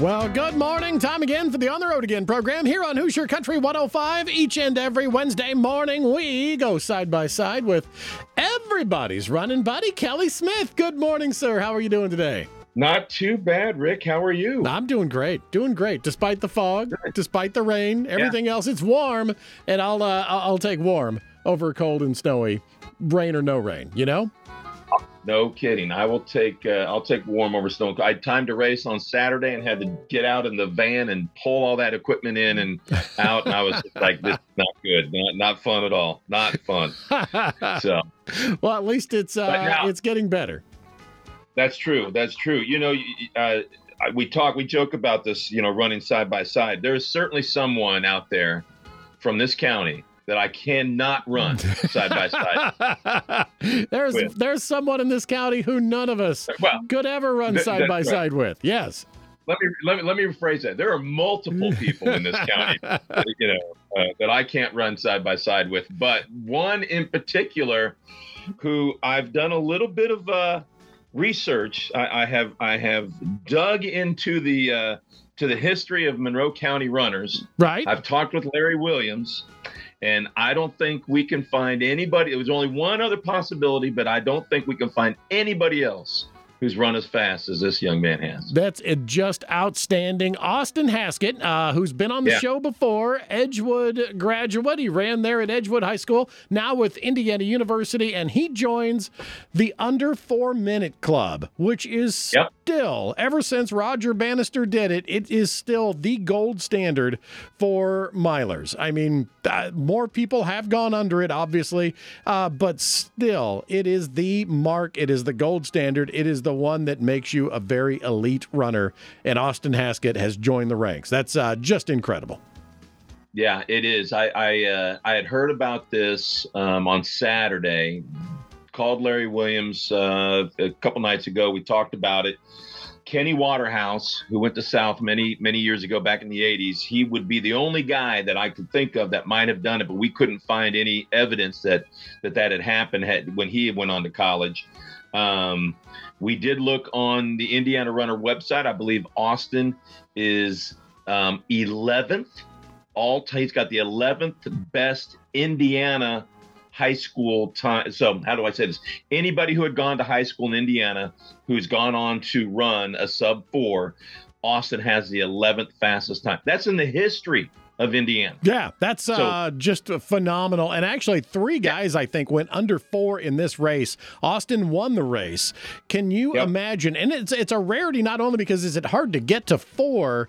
Well, good morning. Time again for the On the Road Again program here on Hoosier Country 105. Each and every Wednesday morning, we go side by side with everybody's running buddy, Kelly Smith. Good morning, sir. How are you doing today? Not too bad, Rick. How are you? I'm doing great. Doing great, despite the fog, Good. despite the rain, everything yeah. else. It's warm, and I'll uh, I'll take warm over cold and snowy, rain or no rain. You know. No kidding. I will take uh, I'll take warm over snow. I timed a race on Saturday and had to get out in the van and pull all that equipment in and out, and I was like, "This is not good. Not not fun at all. Not fun." So, well, at least it's uh, now, it's getting better. That's true. That's true. You know, uh, we talk, we joke about this. You know, running side by side. There is certainly someone out there from this county that I cannot run side by side. there's with. there's someone in this county who none of us well, could ever run th- side by right. side with. Yes. Let me let me let me rephrase that. There are multiple people in this county, you know, uh, that I can't run side by side with, but one in particular, who I've done a little bit of uh, research. I, I, have I have dug into the uh, to the history of Monroe County runners. Right. I've talked with Larry Williams, and I don't think we can find anybody. There was only one other possibility, but I don't think we can find anybody else who's run as fast as this young man has. That's just outstanding. Austin Haskett, uh, who's been on the yeah. show before, Edgewood graduate. He ran there at Edgewood High School, now with Indiana University, and he joins the Under Four Minute Club, which is yep. Still, ever since Roger Bannister did it, it is still the gold standard for milers. I mean, uh, more people have gone under it, obviously, uh, but still, it is the mark. It is the gold standard. It is the one that makes you a very elite runner. And Austin Haskett has joined the ranks. That's uh, just incredible. Yeah, it is. I I, uh, I had heard about this um, on Saturday. Called Larry Williams uh, a couple nights ago. We talked about it. Kenny Waterhouse, who went to South many many years ago, back in the '80s, he would be the only guy that I could think of that might have done it, but we couldn't find any evidence that that that had happened had, when he went on to college. Um, we did look on the Indiana Runner website. I believe Austin is um, 11th. All he's got the 11th best Indiana high school time. So how do I say this? Anybody who had gone to high school in Indiana who's gone on to run a sub four, Austin has the 11th fastest time. That's in the history of Indiana. Yeah, that's so, uh, just phenomenal. And actually, three guys I think went under four in this race. Austin won the race. Can you yep. imagine? And it's it's a rarity not only because is it hard to get to four,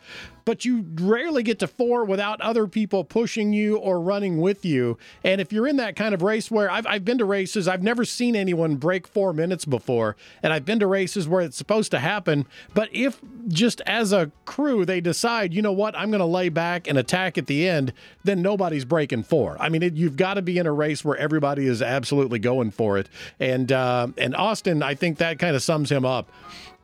but you rarely get to four without other people pushing you or running with you. And if you're in that kind of race where I've, I've been to races, I've never seen anyone break four minutes before. And I've been to races where it's supposed to happen. But if just as a crew they decide, you know what, I'm going to lay back and attack at the end, then nobody's breaking four. I mean, it, you've got to be in a race where everybody is absolutely going for it. And, uh, and Austin, I think that kind of sums him up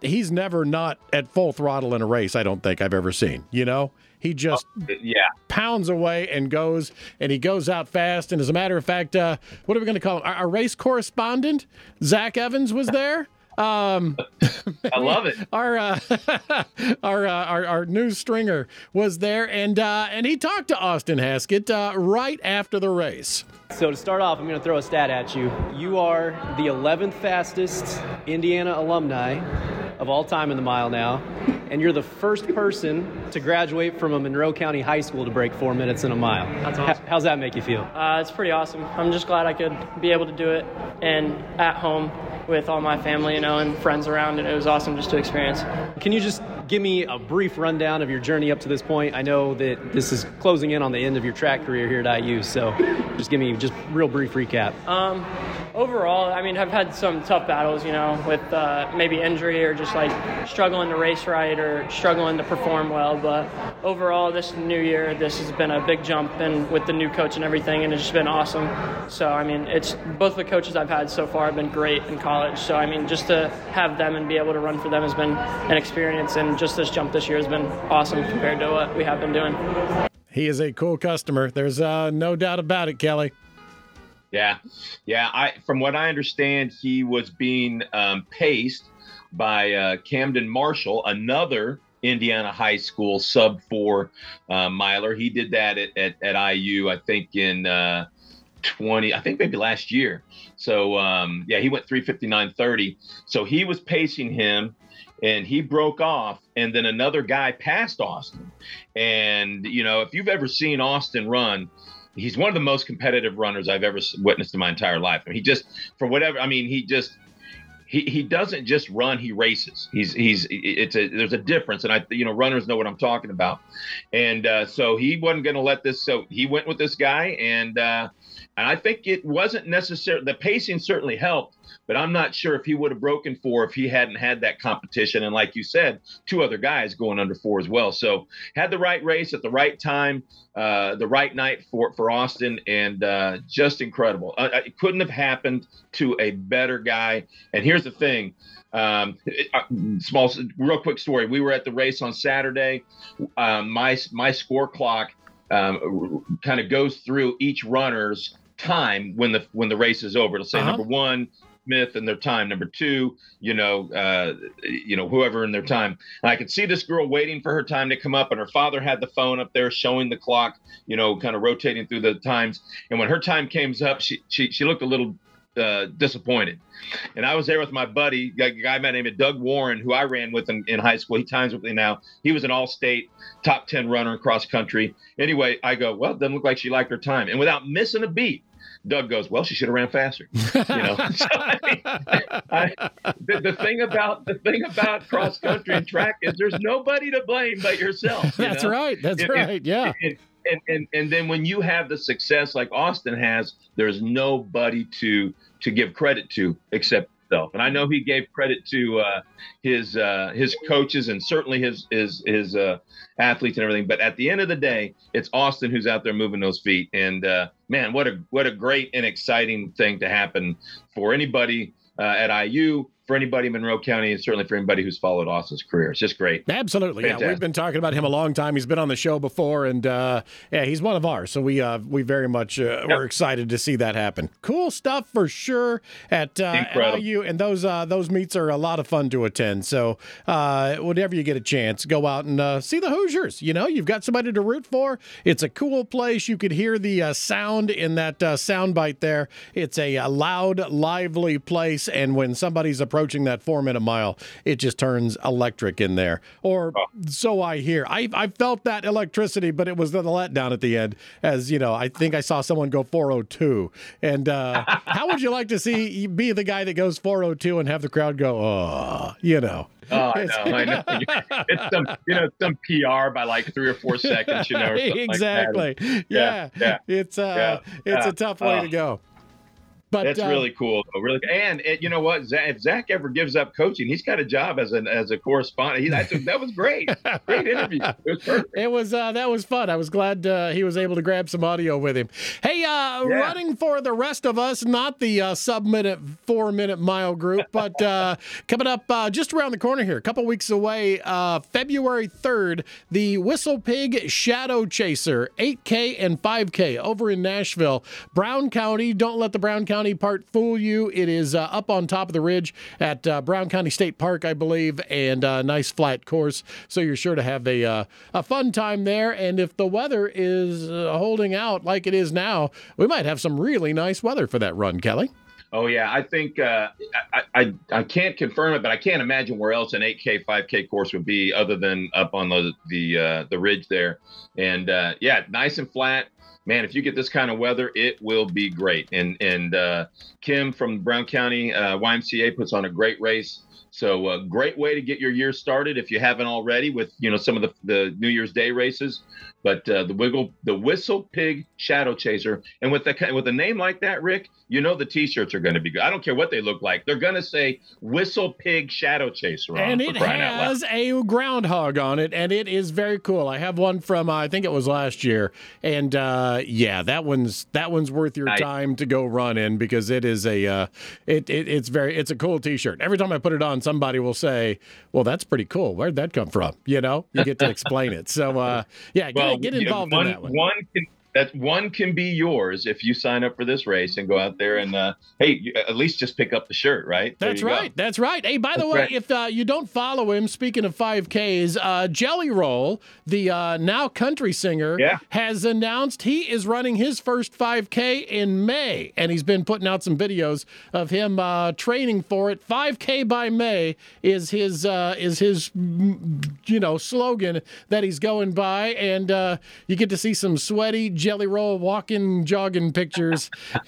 he's never not at full throttle in a race. I don't think I've ever seen. You know, he just oh, yeah pounds away and goes, and he goes out fast. And as a matter of fact, uh, what are we going to call him? Our, our, race correspondent, Zach Evans, was there. Um, I love it. Our uh, our, uh, our our news stringer was there, and uh, and he talked to Austin Haskett uh, right after the race. So to start off, I'm going to throw a stat at you. You are the 11th fastest Indiana alumni of all time in the mile now, and you're the first person to graduate from a Monroe County high school to break four minutes in a mile. That's awesome. how's that make you feel? Uh, it's pretty awesome. I'm just glad I could be able to do it and at home with all my family, you know, and friends around, and it was awesome just to experience. Can you just give me a brief rundown of your journey up to this point? I know that this is closing in on the end of your track career here at IU, so just give me just real brief recap. Um, overall, I mean, I've had some tough battles, you know, with uh, maybe injury or just like struggling to race right or struggling to perform well. But overall, this new year, this has been a big jump, and with the new coach and everything, and it's just been awesome. So, I mean, it's both the coaches I've had so far have been great in college. So, I mean, just to have them and be able to run for them has been an experience, and just this jump this year has been awesome compared to what we have been doing. He is a cool customer. There's uh, no doubt about it, Kelly. Yeah, yeah. I from what I understand, he was being um, paced by uh, Camden Marshall, another Indiana high school sub four uh, miler. He did that at, at, at IU, I think in uh, 20, I think maybe last year. So um, yeah, he went 359.30. So he was pacing him and he broke off and then another guy passed Austin. And you know, if you've ever seen Austin run, he's one of the most competitive runners I've ever witnessed in my entire life. I mean, he just for whatever, I mean, he just he, he doesn't just run he races he's he's it's a there's a difference and i you know runners know what i'm talking about and uh, so he wasn't going to let this so he went with this guy and uh, and I think it wasn't necessary. The pacing certainly helped, but I'm not sure if he would have broken four if he hadn't had that competition. And like you said, two other guys going under four as well. So had the right race at the right time, uh, the right night for for Austin, and uh, just incredible. Uh, uh it couldn't have happened to a better guy. And here's the thing. Um, uh, small, real quick story. We were at the race on Saturday. Um, my my score clock um, kind of goes through each runner's time when the when the race is over. It'll say uh-huh. number one, Smith and their time. Number two, you know, uh, you know, whoever in their time. And I could see this girl waiting for her time to come up, and her father had the phone up there showing the clock, you know, kind of rotating through the times. And when her time came up, she she she looked a little uh, disappointed. And I was there with my buddy, a guy by the name of Doug Warren, who I ran with in, in high school. He times with me now. He was an all-state top 10 runner in cross country. Anyway, I go, well, it doesn't look like she liked her time. And without missing a beat, Doug goes, well, she should have ran faster. You know, so, I mean, I, the, the, thing about the thing about cross country and track is there's nobody to blame but yourself. You That's know? right. That's and, right. And, yeah. And, and, and and then when you have the success like Austin has, there's nobody to to give credit to except And I know he gave credit to uh, his uh, his coaches and certainly his his his uh, athletes and everything. But at the end of the day, it's Austin who's out there moving those feet. And uh, man, what a what a great and exciting thing to happen for anybody uh, at IU for anybody in Monroe County and certainly for anybody who's followed Austin's career. It's just great. Absolutely. Fantastic. Yeah, we've been talking about him a long time. He's been on the show before, and uh, yeah, he's one of ours. So we uh, we very much uh, yep. we're excited to see that happen. Cool stuff for sure at, uh, at IU, and those uh, those meets are a lot of fun to attend. So uh, whenever you get a chance, go out and uh, see the Hoosiers. You know, you've got somebody to root for. It's a cool place. You could hear the uh, sound in that uh, sound bite there. It's a, a loud, lively place, and when somebody's approaching approaching that four minute mile, it just turns electric in there. Or oh. so I hear. I, I felt that electricity, but it was the letdown at the end. As you know, I think I saw someone go 402. And uh, how would you like to see be the guy that goes 402 and have the crowd go, oh, you know? Oh, I know, I know. It's some, you know, some PR by like three or four seconds, you know. exactly. Like yeah. yeah. yeah. It's uh, yeah. it's a tough way uh, to go. But that's uh, really cool, though. Really, and it, you know what? Zach, if Zach ever gives up coaching, he's got a job as an as a correspondent. He, that was great, great interview. It was perfect. It was uh, that was fun. I was glad uh, he was able to grab some audio with him. Hey, uh, yeah. running for the rest of us, not the uh, sub minute four minute mile group, but uh, coming up just around the corner here, a couple weeks away, February third, the Whistle Pig Shadow Chaser, 8K and 5K over in Nashville, Brown County. Don't let the Brown County County part fool you. It is uh, up on top of the ridge at uh, Brown County State Park, I believe, and a uh, nice flat course. So you're sure to have a, uh, a fun time there. And if the weather is uh, holding out like it is now, we might have some really nice weather for that run, Kelly. Oh yeah, I think uh, I, I, I can't confirm it, but I can't imagine where else an 8K 5K course would be other than up on the the uh, the ridge there. And uh, yeah, nice and flat man, if you get this kind of weather, it will be great. And and uh, Kim from Brown County uh, YMCA puts on a great race. So a uh, great way to get your year started if you haven't already with you know some of the, the New Year's Day races. But uh, the wiggle, the Whistle Pig Shadow Chaser, and with the with a name like that, Rick, you know the T-shirts are going to be good. I don't care what they look like; they're going to say Whistle Pig Shadow Chaser on. And it has a groundhog on it, and it is very cool. I have one from uh, I think it was last year, and uh, yeah, that one's that one's worth your nice. time to go run in because it is a uh, it, it it's very it's a cool T-shirt. Every time I put it on, somebody will say, "Well, that's pretty cool. Where'd that come from?" You know, you get to explain it. So uh, yeah, well, get, involved one, in that one. One can that one can be yours if you sign up for this race and go out there and uh, hey, you, at least just pick up the shirt, right? That's right. Go. That's right. Hey, by the That's way, right. if uh, you don't follow him, speaking of 5Ks, uh, Jelly Roll, the uh, now country singer, yeah. has announced he is running his first 5K in May, and he's been putting out some videos of him uh, training for it. 5K by May is his uh, is his you know slogan that he's going by, and you get to see some sweaty jelly roll walking, jogging pictures,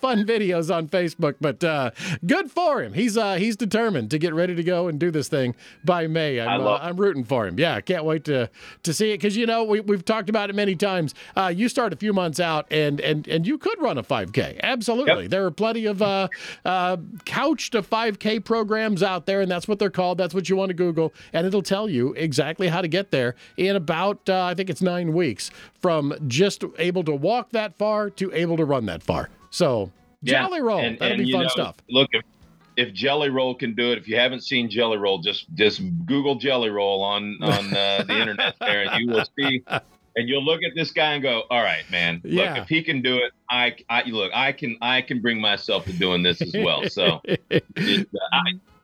fun videos on Facebook. But uh, good for him. He's uh, he's determined to get ready to go and do this thing by May. I'm, uh, I'm rooting for him. Yeah, I can't wait to to see it because you know we we've talked about it many times. Uh, you start a few months out and and and you could run a 5K. Absolutely, yep. there are plenty of uh, uh, Couch to 5K programs out there, and that's what they're called. That's what you want to Google, and it'll tell you exactly how to get there in about I think it's nine weeks from just able to walk that far to able to run that far. So yeah. Jelly Roll, and, that'll and, be fun know, stuff. Look, if, if Jelly Roll can do it, if you haven't seen Jelly Roll, just just Google Jelly Roll on on uh, the internet there, and you will see. And you'll look at this guy and go, "All right, man. Look, yeah. if he can do it, I, I look, I can, I can bring myself to doing this as well." So, I,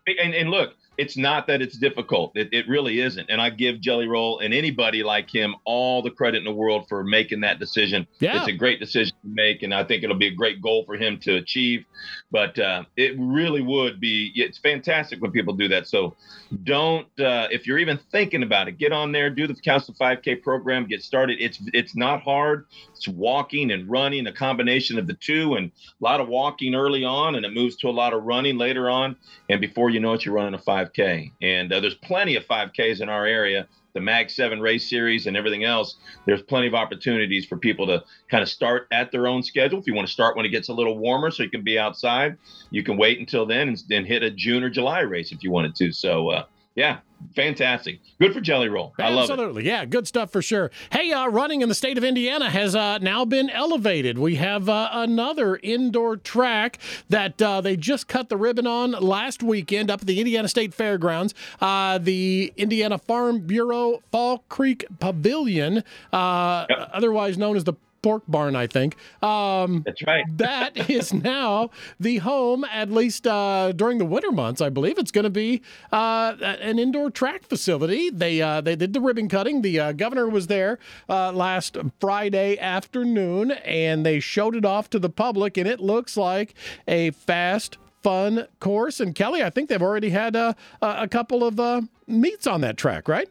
and, and look, it's not that it's difficult. It, it really isn't. And I give Jelly Roll and anybody like him all the credit in the world for making that decision. Yeah. It's a great decision to make, and I think it'll be a great goal for him to achieve. But uh, it really would be, it's fantastic when people do that. So don't, uh, if you're even thinking about it, get on there, do the Couch to 5K program, get started. It's it's not hard. It's walking and running, a combination of the two, and a lot of walking early on, and it moves to a lot of running later on. And before you know it, you're running a 5 5K. And uh, there's plenty of 5Ks in our area, the Mag 7 race series and everything else. There's plenty of opportunities for people to kind of start at their own schedule. If you want to start when it gets a little warmer so you can be outside, you can wait until then and then hit a June or July race if you wanted to. So, uh, yeah, fantastic. Good for Jelly Roll. I love Absolutely. Yeah, good stuff for sure. Hey, uh, running in the state of Indiana has uh, now been elevated. We have uh, another indoor track that uh, they just cut the ribbon on last weekend up at the Indiana State Fairgrounds. Uh, the Indiana Farm Bureau Fall Creek Pavilion, uh, yep. otherwise known as the pork barn, I think. Um, That's right. that is now the home, at least uh, during the winter months. I believe it's going to be uh, an indoor track facility. They uh, they did the ribbon cutting. The uh, governor was there uh, last Friday afternoon, and they showed it off to the public, and it looks like a fast. Fun course, and Kelly, I think they've already had uh, a couple of meets on that track, right?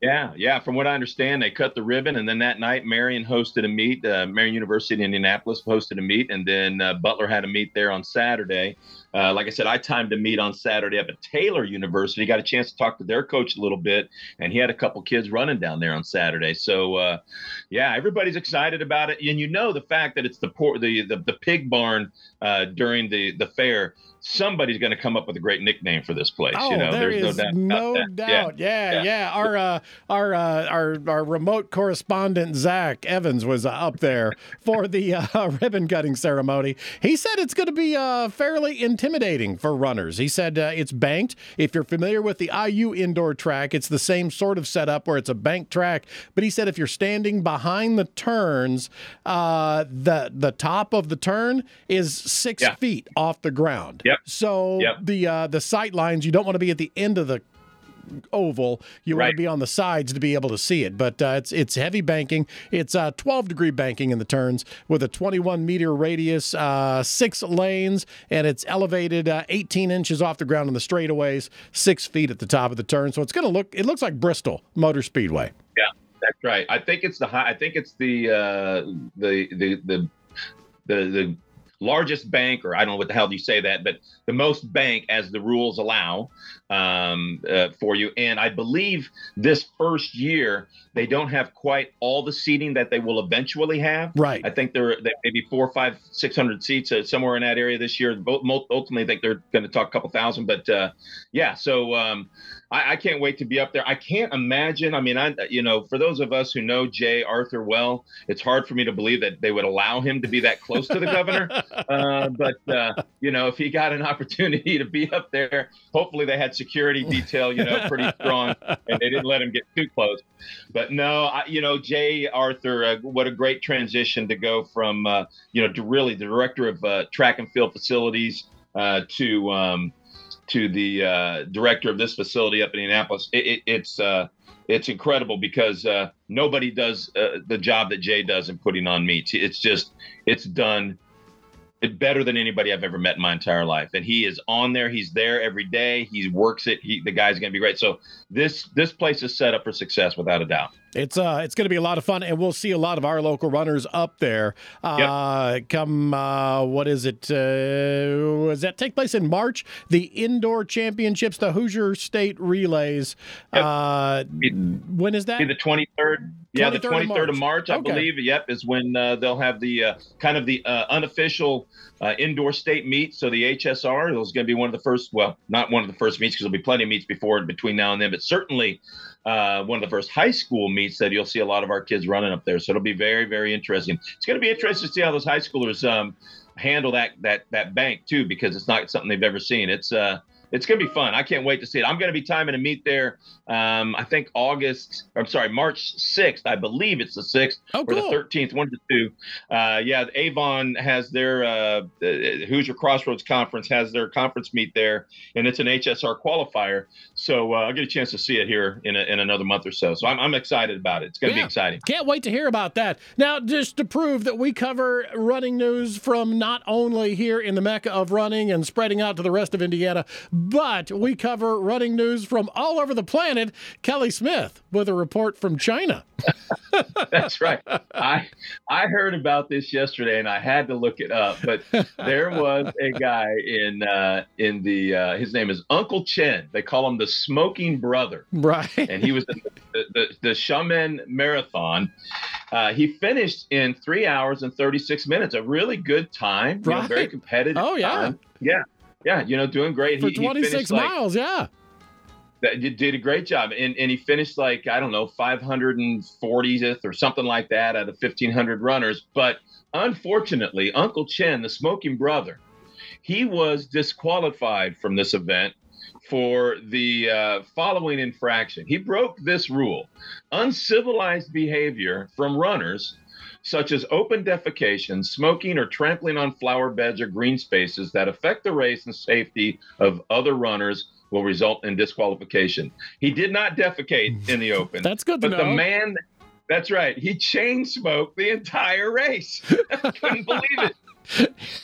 Yeah, yeah. From what I understand, they cut the ribbon, and then that night, Marian hosted a meet. Uh, Marian University in Indianapolis hosted a meet, and then uh, Butler had a meet there on Saturday. Uh, like I said, I timed a meet on Saturday up at Taylor University. Got a chance to talk to their coach a little bit, and he had a couple kids running down there on Saturday. So, uh, yeah, everybody's excited about it, and you know the fact that it's the poor, the, the the pig barn uh, during the the fair somebody's going to come up with a great nickname for this place. Oh, you know, there there's is no doubt. No doubt. Yeah, yeah. yeah. yeah. Our uh, our uh, our our remote correspondent Zach Evans was uh, up there for the uh, ribbon cutting ceremony. He said it's going to be uh, fairly intimidating for runners. He said uh, it's banked. If you're familiar with the IU indoor track, it's the same sort of setup where it's a banked track. But he said if you're standing behind the turns, the the top of the turn is six yeah. feet off the ground. Yep. So yep. the uh, the sight lines, you don't want to be at the end of the oval. You right. want to be on the sides to be able to see it. But uh, it's it's heavy banking. It's uh, 12 degree banking in the turns with a 21 meter radius, uh, six lanes, and it's elevated uh, 18 inches off the ground on the straightaways, six feet at the top of the turn. So it's going to look. It looks like Bristol Motor Speedway. Yeah, that's right. I think it's the high. I think it's the uh, the the the the the largest bank, or I don't know what the hell do you say that, but the most bank as the rules allow um, uh, for you. And I believe this first year they don't have quite all the seating that they will eventually have. Right. I think they're, they maybe four, five, six hundred seats uh, somewhere in that area this year. Ultimately, I think they're going to talk a couple thousand. But uh, yeah, so um, I, I, can't wait to be up there. I can't imagine. I mean, I you know, for those of us who know Jay Arthur well, it's hard for me to believe that they would allow him to be that close to the governor. Uh, but uh, you know, if he got an opportunity to be up there, hopefully they had security detail, you know, pretty strong, and they didn't let him get too close. But no, I, you know, Jay Arthur, uh, what a great transition to go from uh, you know to really the director of uh, track and field facilities uh, to um, to the director of this facility up in Indianapolis. It, it, it's it's incredible because uh, nobody does uh, the job that Jay does in putting on meets. It's just it's done better than anybody I've ever met in my entire life. And he is on there. He's there every day. He works it. He, the guy's going to be great. So this this place is set up for success without a doubt. It's uh, it's going to be a lot of fun, and we'll see a lot of our local runners up there. Uh, yep. Come, uh, what is it? Uh, does that take place in March? The indoor championships, the Hoosier State Relays. Yep. Uh, when is that? The twenty third. Yeah, the twenty third of March, I okay. believe. Yep, is when uh, they'll have the uh, kind of the uh, unofficial uh, indoor state meet. So the HSR is going to be one of the first. Well, not one of the first meets because there'll be plenty of meets before and between now and then, but certainly uh, one of the first high school meets that you'll see a lot of our kids running up there. So it'll be very, very interesting. It's going to be interesting to see how those high schoolers um, handle that that that bank too, because it's not something they've ever seen. It's uh, it's going to be fun. I can't wait to see it. I'm going to be timing a meet there. Um, I think August, I'm sorry, March 6th. I believe it's the 6th oh, or cool. the 13th, one to two. Uh, yeah, Avon has their uh, Hoosier Crossroads Conference has their conference meet there, and it's an HSR qualifier. So uh, I'll get a chance to see it here in, a, in another month or so. So I'm, I'm excited about it. It's going to yeah. be exciting. Can't wait to hear about that. Now, just to prove that we cover running news from not only here in the Mecca of running and spreading out to the rest of Indiana, but we cover running news from all over the planet. Kelly Smith with a report from China. That's right. I I heard about this yesterday and I had to look it up. But there was a guy in uh, in the uh, his name is Uncle Chen. They call him the Smoking Brother. Right. And he was in the the, the Xiamen Marathon. Uh, he finished in three hours and 36 minutes, a really good time. Right. Know, very competitive. Oh yeah. Time. Yeah. Yeah, you know, doing great. For he, 26 he miles, like, yeah. That you did a great job, and and he finished like I don't know 540th or something like that out of 1,500 runners. But unfortunately, Uncle Chen, the smoking brother, he was disqualified from this event for the uh, following infraction. He broke this rule: uncivilized behavior from runners such as open defecation, smoking, or trampling on flower beds or green spaces that affect the race and safety of other runners will result in disqualification. He did not defecate in the open. That's good but know. the man that's right. He chain smoked the entire race. I couldn't believe it.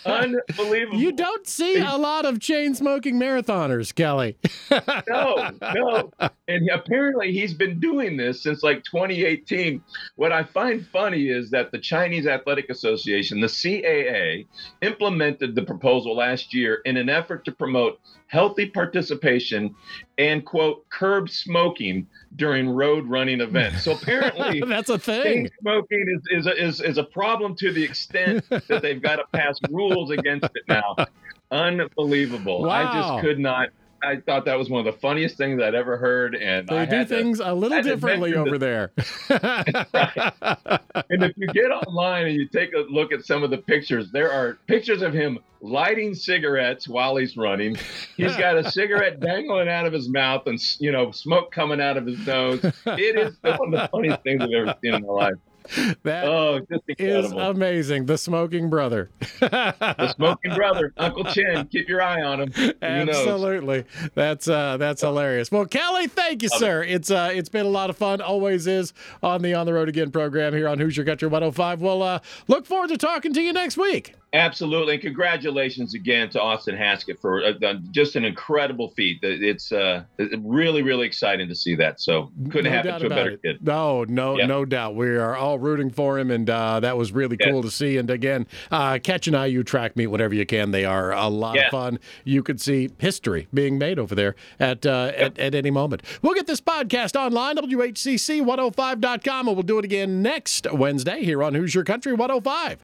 Unbelievable. You don't see a lot of chain smoking marathoners, Kelly. no, no. And apparently he's been doing this since like 2018. What I find funny is that the Chinese Athletic Association, the CAA, implemented the proposal last year in an effort to promote healthy participation and quote curb smoking during road running events. So apparently that's a thing. Smoking is is a, is is a problem to the extent that they've got to pass rules against it now. Unbelievable. Wow. I just could not I thought that was one of the funniest things I'd ever heard, and they I do things to, a little differently over there. right. And if you get online and you take a look at some of the pictures, there are pictures of him lighting cigarettes while he's running. He's got a cigarette dangling out of his mouth, and you know, smoke coming out of his nose. It is one of the funniest things I've ever seen in my life. That oh, is amazing. The smoking brother. the smoking brother, Uncle Chin. Keep your eye on him. Absolutely. That's uh, that's hilarious. Well, Kelly, thank you, Love sir. It. It's uh, it's been a lot of fun. Always is on the On the Road Again program here on Hoosier Country 105. We'll uh, look forward to talking to you next week. Absolutely, and congratulations again to Austin Haskett for uh, just an incredible feat. It's uh, really, really exciting to see that. So couldn't no happen to a better it. kid. No, no, yeah. no doubt. We are all rooting for him, and uh, that was really cool to see. And again, uh, catch an IU track meet whenever you can. They are a lot yeah. of fun. You could see history being made over there at, uh, at at any moment. We'll get this podcast online, WHCC105.com, and we'll do it again next Wednesday here on Hoosier Country 105.